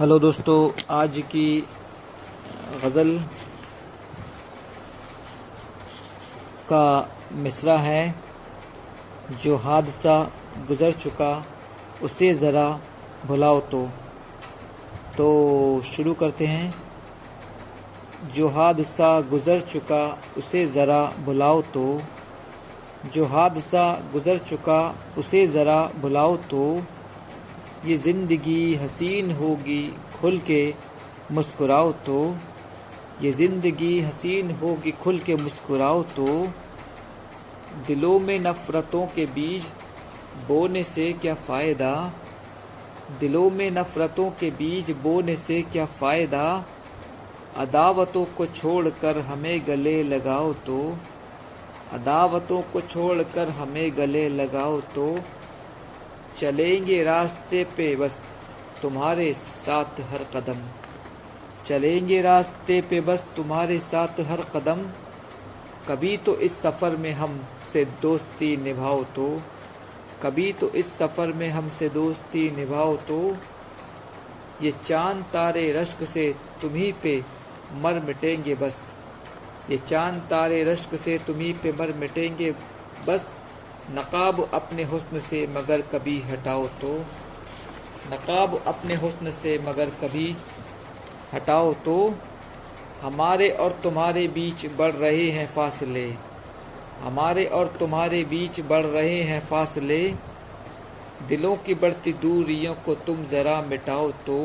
Hello दोस्तों, आज की गज़ल का मिसरा है, जो हादसा गुज़र चुका, उसे ज़रा भुलाओ तो। तो शुरू करते हैं। जो हादसा गुज़र चुका, उसे ज़रा भुलाओ तो। जो हादसा गुज़र चुका, उसे ज़रा भुलाओ तो। ये ज़िंदगी हसीन होगी, खुल के मुस्कुराओ तो। ये ज़िंदगी हसीन होगी, खुल के मुस्कुराओ तो। दिलों में नफ़रतों के बीज, बोने से क्या फ़ायदा? दिलों में नफ़रतों के बीज, बोने से क्या फ़ायदा? अदावतों को छोड़कर हमें गले लगाओ तो। अदावतों को छोड़कर हमें गले लगाओ तो। चलेंगे रास्ते पे, बस तुम्हारे साथ हर कदम। चलेंगे रास्ते पे, बस तुम्हारे साथ हर कदम। कभी तो इस सफ़र में हम से दोस्ती निभाओ तो। कभी तो इस सफ़र में हमसे दोस्ती निभाओ तो। ये चाँद तारे रश्क से तुम्ही पे मर मिटेंगे बस। ये चाँद तारे रश्क से तुम्ही पे मर मिटेंगे बस। नकाब अपने हुस्न से मगर कभी हटाओ तो नकाब अपने हुस्न से मगर कभी हटाओ तो हमारे और तुम्हारे बीच बढ़ रहे हैं फासले, हमारे और तुम्हारे बीच बढ़ रहे हैं फासले, दिलों की बढ़ती दूरियों को तुम ज़रा मिटाओ तो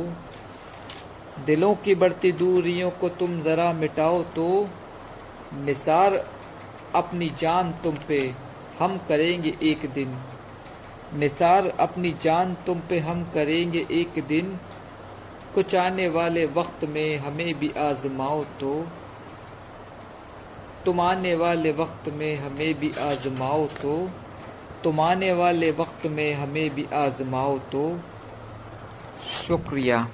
दिलों की बढ़ती दूरियों को तुम ज़रा मिटाओ तो निसार अपनी जान तुम पे हम करेंगे एक दिन। निसार, अपनी जान तुम पे हम करेंगे एक दिन। कुछ आने वाले वक्त में हमें भी आजमाओ तो। तुम आने वाले वक्त में हमें भी आजमाओ तो। तुम आने वाले वक्त में हमें भी आजमाओ तो। शुक्रिया।